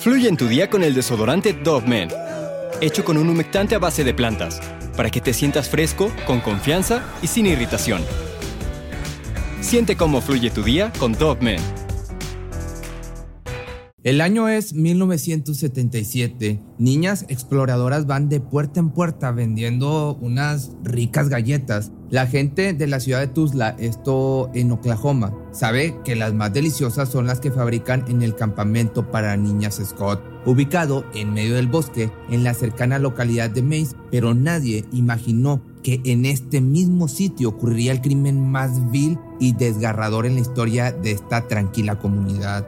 Fluye en tu día con el desodorante Dove Men, hecho con un humectante a base de plantas, para que te sientas fresco, con confianza y sin irritación. Siente cómo fluye tu día con Dove Men. El año es 1977. Niñas exploradoras van de puerta en puerta vendiendo unas ricas galletas. La gente de la ciudad de Tuzla, esto en Oklahoma, sabe que las más deliciosas son las que fabrican en el campamento para niñas Scott, ubicado en medio del bosque en la cercana localidad de Mace, pero nadie imaginó que en este mismo sitio ocurriría el crimen más vil y desgarrador en la historia de esta tranquila comunidad.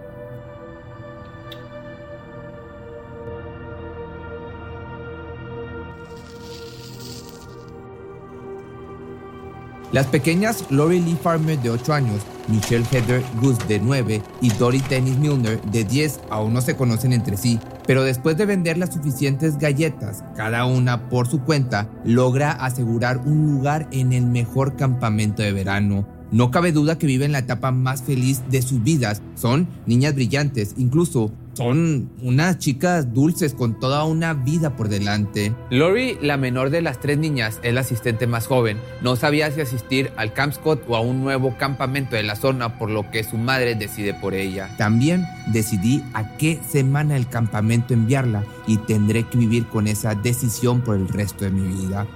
Las pequeñas Lori Lee Farmer de 8 años, Michelle Heather Goose de 9 y Dory Dennis Milner de 10 aún no se conocen entre sí, pero después de vender las suficientes galletas, cada una por su cuenta, logra asegurar un lugar en el mejor campamento de verano. No cabe duda que viven la etapa más feliz de sus vidas. Son niñas brillantes, incluso son unas chicas dulces con toda una vida por delante. Lori, la menor de las tres niñas, es la asistente más joven. No sabía si asistir al Camp Scott o a un nuevo campamento de la zona, por lo que su madre decide por ella. También decidí a qué semana el campamento enviarla y tendré que vivir con esa decisión por el resto de mi vida.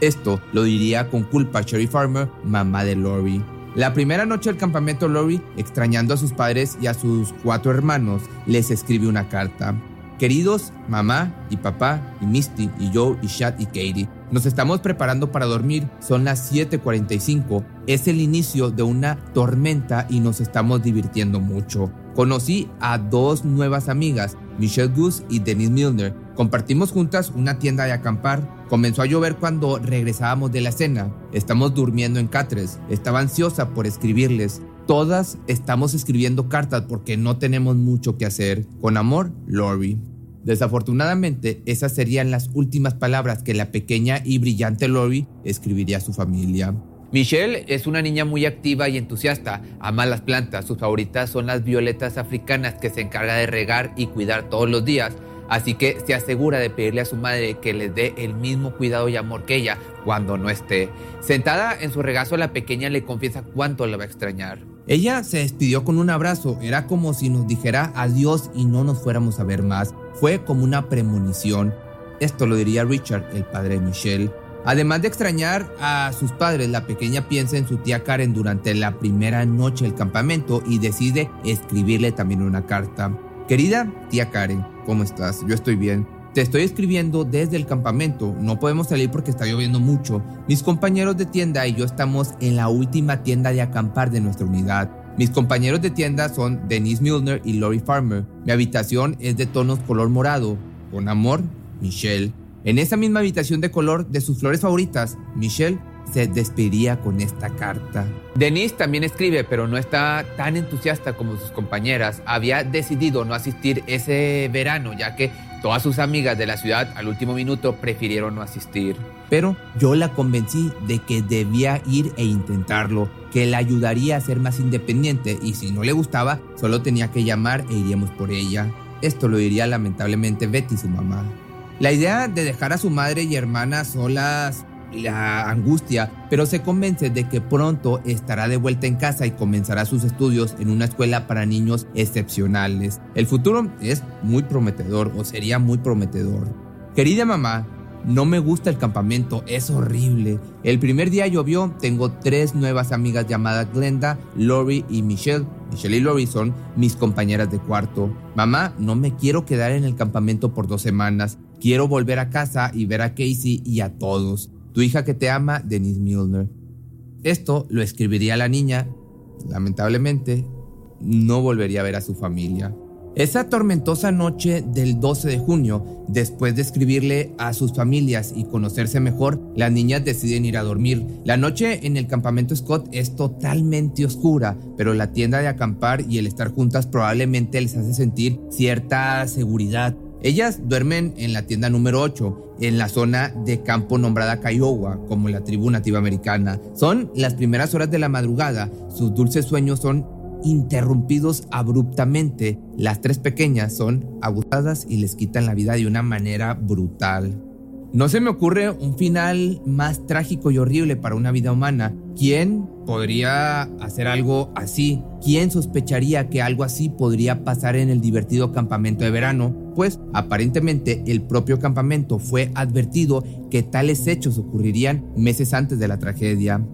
Esto lo diría con culpa Cherry Farmer, mamá de Lori. La primera noche del campamento, Lori, extrañando a sus padres y a sus cuatro hermanos, les escribe una carta. Queridos mamá y papá y Misty y yo y Chad y Katie, nos estamos preparando para dormir, son las 7:45, es el inicio de una tormenta y nos estamos divirtiendo mucho. Conocí a dos nuevas amigas, Michelle Goose y Denise Milner. Compartimos juntas una tienda de acampar. Comenzó a llover cuando regresábamos de la cena. Estamos durmiendo en Catres. Estaba ansiosa por escribirles. Todas estamos escribiendo cartas porque no tenemos mucho que hacer. Con amor, Lori. Desafortunadamente, esas serían las últimas palabras que la pequeña y brillante Lori escribiría a su familia. Michelle es una niña muy activa y entusiasta, ama las plantas, sus favoritas son las violetas africanas que se encarga de regar y cuidar todos los días, así que se asegura de pedirle a su madre que les dé el mismo cuidado y amor que ella cuando no esté. Sentada en su regazo, la pequeña le confiesa cuánto la va a extrañar. Ella se despidió con un abrazo, era como si nos dijera adiós y no nos fuéramos a ver más. Fue como una premonición. Esto lo diría Richard, el padre de Michelle. Además de extrañar a sus padres, la pequeña piensa en su tía Karen durante la primera noche del campamento y decide escribirle también una carta. Querida tía Karen, ¿cómo estás? Yo estoy bien. Te estoy escribiendo desde el campamento. No podemos salir porque está lloviendo mucho. Mis compañeros de tienda y yo estamos en la última tienda de acampar de nuestra unidad. Mis compañeros de tienda son Denise Milner y Lori Farmer. Mi habitación es de tonos color morado. Con amor, Michelle. En esa misma habitación de color de sus flores favoritas, Michelle se despediría con esta carta. Denise también escribe, pero no está tan entusiasta como sus compañeras. Había decidido no asistir ese verano, ya que todas sus amigas de la ciudad al último minuto prefirieron no asistir. Pero yo la convencí de que debía ir e intentarlo, que la ayudaría a ser más independiente y si no le gustaba, solo tenía que llamar e iríamos por ella. Esto lo diría lamentablemente Betty, su mamá. La idea de dejar a su madre y hermana solas la angustia, pero se convence de que pronto estará de vuelta en casa y comenzará sus estudios en una escuela para niños excepcionales. El futuro es muy prometedor o sería muy prometedor. Querida mamá, no me gusta el campamento, es horrible. El primer día llovió, tengo tres nuevas amigas llamadas Glenda, Lori y Michelle. Michelle y Lori son mis compañeras de cuarto. Mamá, no me quiero quedar en el campamento por dos semanas. Quiero volver a casa y ver a Casey y a todos. Tu hija que te ama, Denise Milner. Esto lo escribiría la niña. Lamentablemente, no volvería a ver a su familia. Esa tormentosa noche del 12 de junio, después de escribirle a sus familias y conocerse mejor, las niñas deciden ir a dormir. La noche en el campamento Scott es totalmente oscura, pero la tienda de acampar y el estar juntas probablemente les hace sentir cierta seguridad. Ellas duermen en la tienda número 8, en la zona de campo nombrada Kiowa, como la tribu nativa americana. Son las primeras horas de la madrugada, sus dulces sueños son interrumpidos abruptamente. Las tres pequeñas son abusadas y les quitan la vida de una manera brutal. No se me ocurre un final más trágico y horrible para una vida humana. ¿Quién podría hacer algo así? ¿Quién sospecharía que algo así podría pasar en el divertido campamento de verano? Pues aparentemente el propio campamento fue advertido que tales hechos ocurrirían meses antes de la tragedia.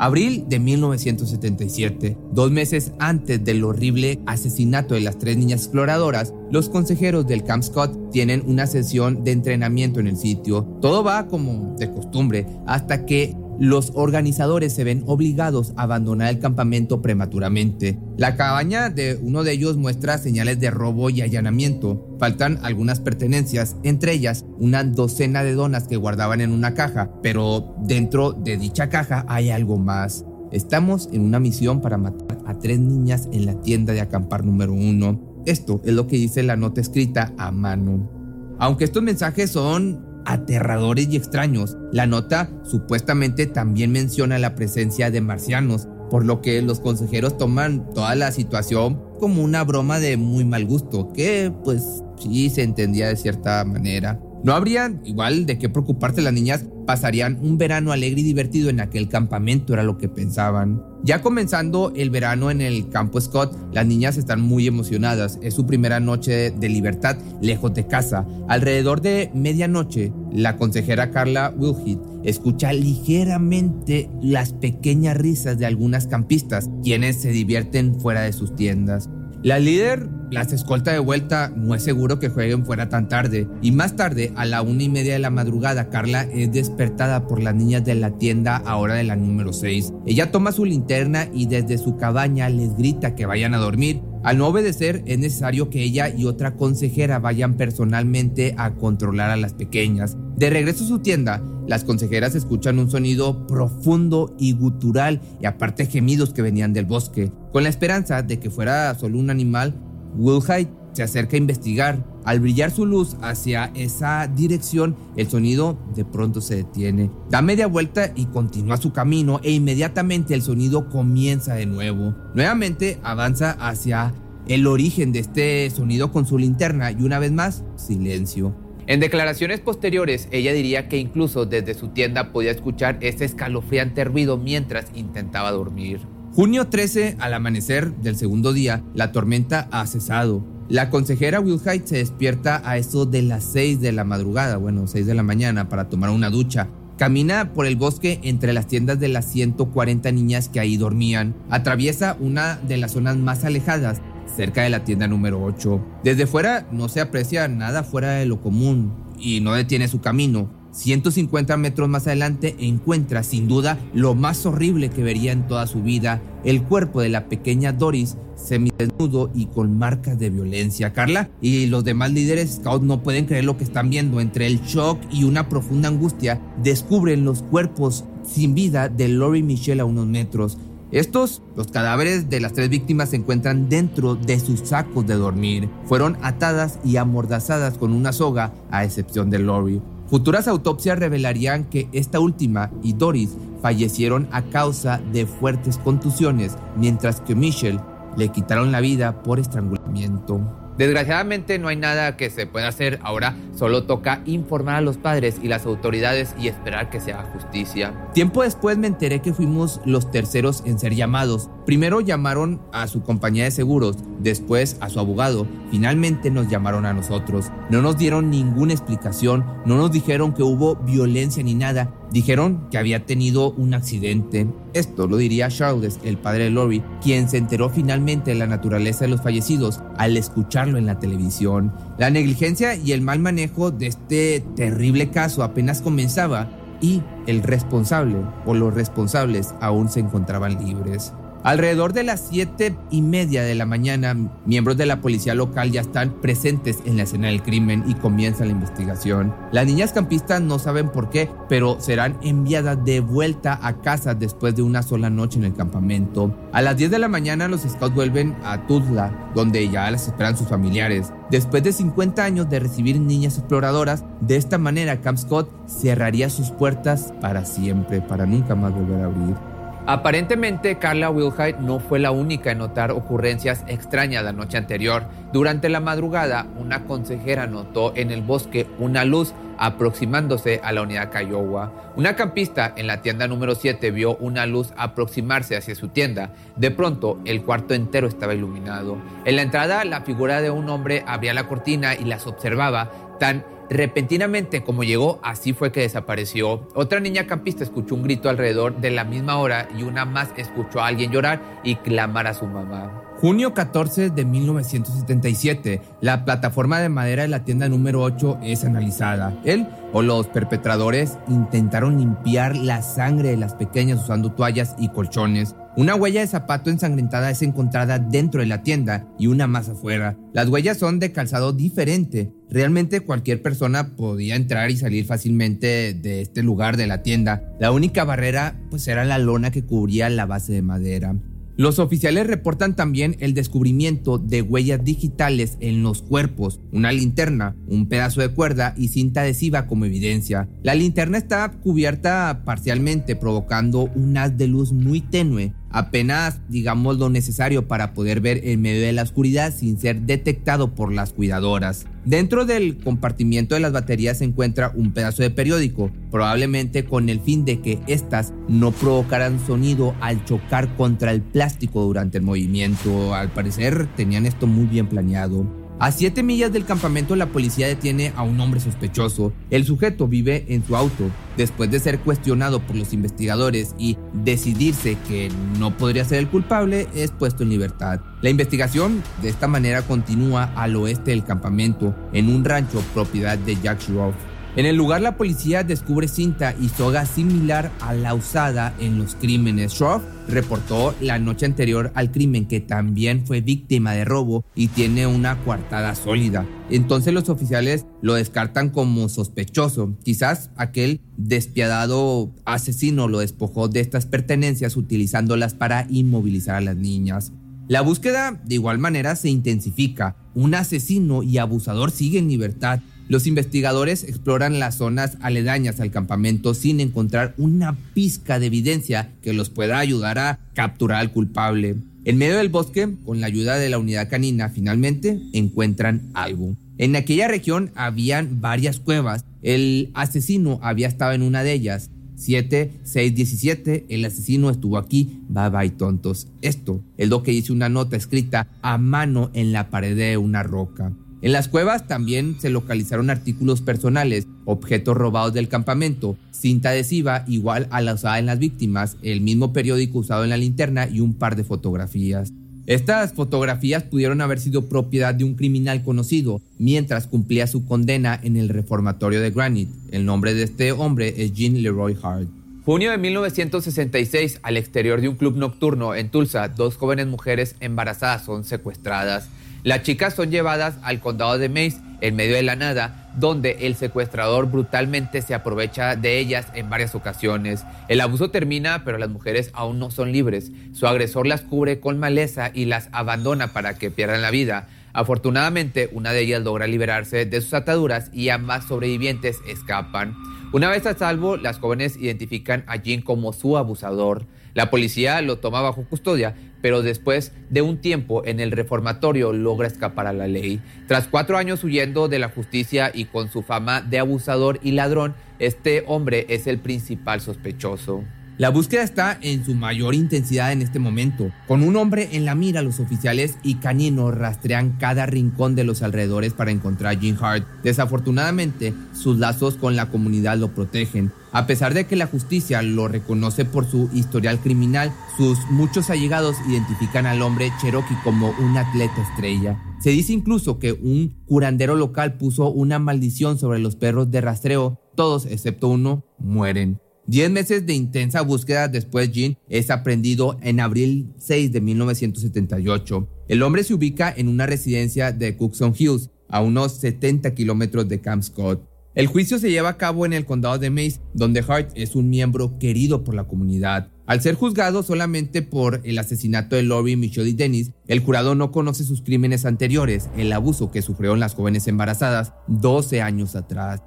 Abril de 1977, dos meses antes del horrible asesinato de las tres niñas exploradoras, los consejeros del Camp Scott tienen una sesión de entrenamiento en el sitio. Todo va como de costumbre hasta que los organizadores se ven obligados a abandonar el campamento prematuramente. La cabaña de uno de ellos muestra señales de robo y allanamiento. Faltan algunas pertenencias, entre ellas una docena de donas que guardaban en una caja, pero dentro de dicha caja hay algo más. Estamos en una misión para matar a tres niñas en la tienda de acampar número uno. Esto es lo que dice la nota escrita a mano. Aunque estos mensajes son aterradores y extraños. La nota supuestamente también menciona la presencia de marcianos, por lo que los consejeros toman toda la situación como una broma de muy mal gusto, que pues sí se entendía de cierta manera. No habría igual de qué preocuparse las niñas, pasarían un verano alegre y divertido en aquel campamento, era lo que pensaban. Ya comenzando el verano en el campo Scott, las niñas están muy emocionadas. Es su primera noche de libertad lejos de casa. Alrededor de medianoche, la consejera Carla Wilhit escucha ligeramente las pequeñas risas de algunas campistas, quienes se divierten fuera de sus tiendas. La líder las escolta de vuelta, no es seguro que jueguen fuera tan tarde. Y más tarde, a la una y media de la madrugada, Carla es despertada por las niñas de la tienda, ahora de la número 6. Ella toma su linterna y desde su cabaña les grita que vayan a dormir. Al no obedecer, es necesario que ella y otra consejera vayan personalmente a controlar a las pequeñas. De regreso a su tienda, las consejeras escuchan un sonido profundo y gutural y aparte gemidos que venían del bosque. Con la esperanza de que fuera solo un animal, Wilhite se acerca a investigar. Al brillar su luz hacia esa dirección, el sonido de pronto se detiene. Da media vuelta y continúa su camino e inmediatamente el sonido comienza de nuevo. Nuevamente avanza hacia el origen de este sonido con su linterna y una vez más, silencio. En declaraciones posteriores, ella diría que incluso desde su tienda podía escuchar ese escalofriante ruido mientras intentaba dormir. Junio 13, al amanecer del segundo día, la tormenta ha cesado. La consejera Wilhite se despierta a eso de las 6 de la madrugada, bueno, 6 de la mañana, para tomar una ducha. Camina por el bosque entre las tiendas de las 140 niñas que ahí dormían. Atraviesa una de las zonas más alejadas, cerca de la tienda número 8. Desde fuera no se aprecia nada fuera de lo común y no detiene su camino. 150 metros más adelante encuentra sin duda lo más horrible que vería en toda su vida, el cuerpo de la pequeña Doris semidesnudo y con marcas de violencia. Carla y los demás líderes Scout no pueden creer lo que están viendo. Entre el shock y una profunda angustia, descubren los cuerpos sin vida de Lori Michelle a unos metros. Estos, los cadáveres de las tres víctimas se encuentran dentro de sus sacos de dormir. Fueron atadas y amordazadas con una soga, a excepción de Lori. Futuras autopsias revelarían que esta última y Doris fallecieron a causa de fuertes contusiones, mientras que Michelle le quitaron la vida por estrangulamiento. Desgraciadamente no hay nada que se pueda hacer, ahora solo toca informar a los padres y las autoridades y esperar que se haga justicia. Tiempo después me enteré que fuimos los terceros en ser llamados. Primero llamaron a su compañía de seguros, después a su abogado, finalmente nos llamaron a nosotros. No nos dieron ninguna explicación, no nos dijeron que hubo violencia ni nada, Dijeron que había tenido un accidente. Esto lo diría Charles, el padre de Lori, quien se enteró finalmente de la naturaleza de los fallecidos al escucharlo en la televisión. La negligencia y el mal manejo de este terrible caso apenas comenzaba y el responsable o los responsables aún se encontraban libres. Alrededor de las siete y media de la mañana, miembros de la policía local ya están presentes en la escena del crimen y comienza la investigación. Las niñas campistas no saben por qué, pero serán enviadas de vuelta a casa después de una sola noche en el campamento. A las 10 de la mañana los scouts vuelven a Tuzla, donde ya las esperan sus familiares. Después de 50 años de recibir niñas exploradoras, de esta manera Camp Scott cerraría sus puertas para siempre, para nunca más volver a abrir. Aparentemente, Carla Wilhite no fue la única en notar ocurrencias extrañas la noche anterior. Durante la madrugada, una consejera notó en el bosque una luz aproximándose a la unidad Kiowa. Una campista en la tienda número 7 vio una luz aproximarse hacia su tienda. De pronto, el cuarto entero estaba iluminado. En la entrada, la figura de un hombre abría la cortina y las observaba tan Repentinamente, como llegó, así fue que desapareció. Otra niña campista escuchó un grito alrededor de la misma hora y una más escuchó a alguien llorar y clamar a su mamá. Junio 14 de 1977, la plataforma de madera de la tienda número 8 es analizada. Él o los perpetradores intentaron limpiar la sangre de las pequeñas usando toallas y colchones. Una huella de zapato ensangrentada es encontrada dentro de la tienda y una más afuera. Las huellas son de calzado diferente. Realmente cualquier persona podía entrar y salir fácilmente de este lugar de la tienda. La única barrera pues era la lona que cubría la base de madera. Los oficiales reportan también el descubrimiento de huellas digitales en los cuerpos, una linterna, un pedazo de cuerda y cinta adhesiva como evidencia. La linterna está cubierta parcialmente, provocando un haz de luz muy tenue apenas digamos lo necesario para poder ver en medio de la oscuridad sin ser detectado por las cuidadoras. Dentro del compartimiento de las baterías se encuentra un pedazo de periódico, probablemente con el fin de que éstas no provocaran sonido al chocar contra el plástico durante el movimiento. Al parecer tenían esto muy bien planeado. A siete millas del campamento la policía detiene a un hombre sospechoso. El sujeto vive en su auto. Después de ser cuestionado por los investigadores y decidirse que no podría ser el culpable, es puesto en libertad. La investigación de esta manera continúa al oeste del campamento, en un rancho propiedad de Jack Shroff. En el lugar la policía descubre cinta y soga similar a la usada en los crímenes. Shroff reportó la noche anterior al crimen que también fue víctima de robo y tiene una coartada sólida. Entonces los oficiales lo descartan como sospechoso. Quizás aquel despiadado asesino lo despojó de estas pertenencias utilizándolas para inmovilizar a las niñas. La búsqueda de igual manera se intensifica. Un asesino y abusador sigue en libertad los investigadores exploran las zonas aledañas al campamento sin encontrar una pizca de evidencia que los pueda ayudar a capturar al culpable. En medio del bosque, con la ayuda de la unidad canina, finalmente encuentran algo. En aquella región habían varias cuevas. El asesino había estado en una de ellas. 7, 6, 17, el asesino estuvo aquí, bye bye tontos. Esto es lo que dice una nota escrita a mano en la pared de una roca. En las cuevas también se localizaron artículos personales, objetos robados del campamento, cinta adhesiva igual a la usada en las víctimas, el mismo periódico usado en la linterna y un par de fotografías. Estas fotografías pudieron haber sido propiedad de un criminal conocido mientras cumplía su condena en el reformatorio de Granite. El nombre de este hombre es Jean Leroy Hart. Junio de 1966, al exterior de un club nocturno en Tulsa, dos jóvenes mujeres embarazadas son secuestradas. Las chicas son llevadas al condado de Mays en medio de la nada, donde el secuestrador brutalmente se aprovecha de ellas en varias ocasiones. El abuso termina, pero las mujeres aún no son libres. Su agresor las cubre con maleza y las abandona para que pierdan la vida. Afortunadamente, una de ellas logra liberarse de sus ataduras y ambas sobrevivientes escapan. Una vez a salvo, las jóvenes identifican a Jean como su abusador. La policía lo toma bajo custodia, pero después de un tiempo en el reformatorio logra escapar a la ley. Tras cuatro años huyendo de la justicia y con su fama de abusador y ladrón, este hombre es el principal sospechoso. La búsqueda está en su mayor intensidad en este momento. Con un hombre en la mira, los oficiales y caninos rastrean cada rincón de los alrededores para encontrar a Jean Hart. Desafortunadamente, sus lazos con la comunidad lo protegen. A pesar de que la justicia lo reconoce por su historial criminal, sus muchos allegados identifican al hombre Cherokee como un atleta estrella. Se dice incluso que un curandero local puso una maldición sobre los perros de rastreo. Todos, excepto uno, mueren. Diez meses de intensa búsqueda después, Jean es aprendido en abril 6 de 1978. El hombre se ubica en una residencia de Cookson Hills, a unos 70 kilómetros de Camp Scott. El juicio se lleva a cabo en el condado de Mays, donde Hart es un miembro querido por la comunidad. Al ser juzgado solamente por el asesinato de Lori, Michelle y Dennis, el jurado no conoce sus crímenes anteriores, el abuso que sufrieron las jóvenes embarazadas 12 años atrás.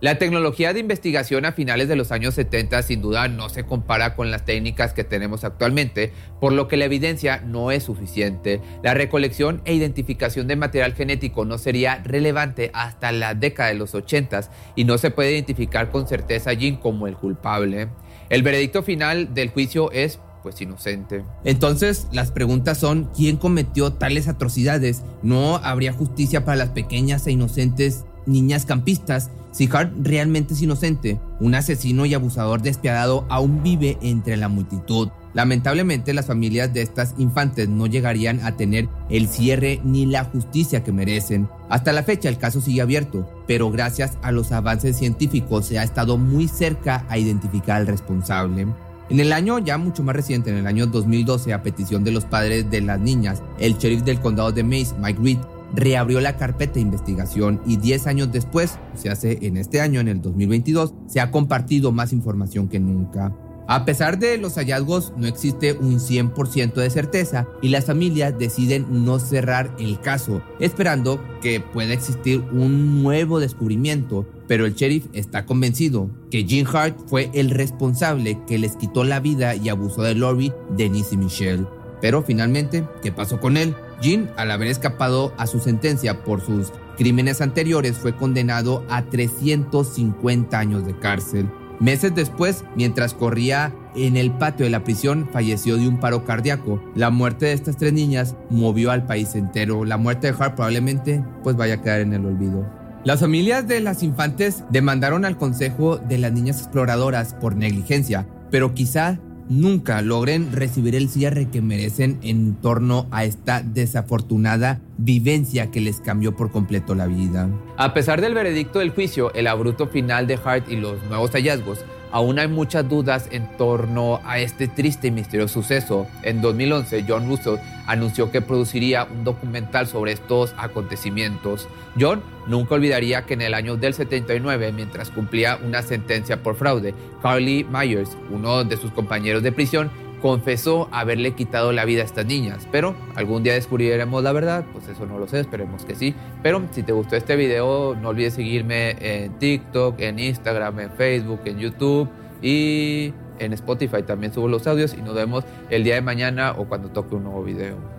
La tecnología de investigación a finales de los años 70 sin duda no se compara con las técnicas que tenemos actualmente, por lo que la evidencia no es suficiente. La recolección e identificación de material genético no sería relevante hasta la década de los 80 y no se puede identificar con certeza a Jean como el culpable. El veredicto final del juicio es pues inocente. Entonces, las preguntas son, ¿quién cometió tales atrocidades? ¿No habría justicia para las pequeñas e inocentes niñas campistas? Si Hart realmente es inocente, un asesino y abusador despiadado aún vive entre la multitud. Lamentablemente las familias de estas infantes no llegarían a tener el cierre ni la justicia que merecen. Hasta la fecha el caso sigue abierto, pero gracias a los avances científicos se ha estado muy cerca a identificar al responsable. En el año ya mucho más reciente, en el año 2012, a petición de los padres de las niñas, el sheriff del condado de Mays, Mike Reed, reabrió la carpeta de investigación y 10 años después, se hace en este año, en el 2022, se ha compartido más información que nunca. A pesar de los hallazgos, no existe un 100% de certeza y las familias deciden no cerrar el caso, esperando que pueda existir un nuevo descubrimiento. Pero el sheriff está convencido que Jean Hart fue el responsable que les quitó la vida y abusó de Lori, Denise y Michelle. Pero finalmente, ¿qué pasó con él? Jean, al haber escapado a su sentencia por sus crímenes anteriores, fue condenado a 350 años de cárcel. Meses después, mientras corría en el patio de la prisión, falleció de un paro cardíaco. La muerte de estas tres niñas movió al país entero. La muerte de Hart probablemente pues vaya a quedar en el olvido. Las familias de las infantes demandaron al Consejo de las Niñas Exploradoras por negligencia, pero quizá nunca logren recibir el cierre que merecen en torno a esta desafortunada vivencia que les cambió por completo la vida. A pesar del veredicto del juicio, el abrupto final de Hart y los nuevos hallazgos, aún hay muchas dudas en torno a este triste y misterioso suceso. En 2011, John Russell anunció que produciría un documental sobre estos acontecimientos. John nunca olvidaría que en el año del 79, mientras cumplía una sentencia por fraude, Carly Myers, uno de sus compañeros de prisión, confesó haberle quitado la vida a estas niñas, pero algún día descubriremos la verdad, pues eso no lo sé, esperemos que sí. Pero si te gustó este video, no olvides seguirme en TikTok, en Instagram, en Facebook, en YouTube y en Spotify también subo los audios y nos vemos el día de mañana o cuando toque un nuevo video.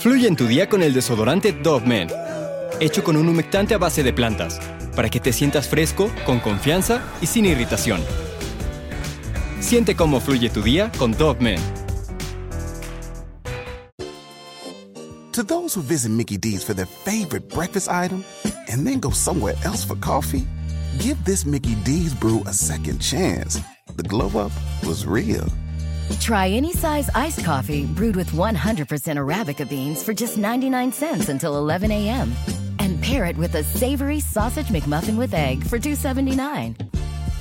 Fluye en tu día con el desodorante Dove Men, hecho con un humectante a base de plantas, para que te sientas fresco, con confianza y sin irritación. Siente cómo fluye tu día con Dove Men. To those who visit Mickey D's for their favorite breakfast item and then go somewhere else for coffee, give this Mickey D's brew a second chance. The glow up was real. Try any size iced coffee brewed with 100% Arabica beans for just 99 cents until 11 a.m. And pair it with a savory sausage McMuffin with egg for $2.79.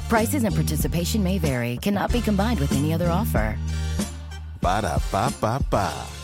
Prices and participation may vary, cannot be combined with any other offer. Ba da ba ba ba.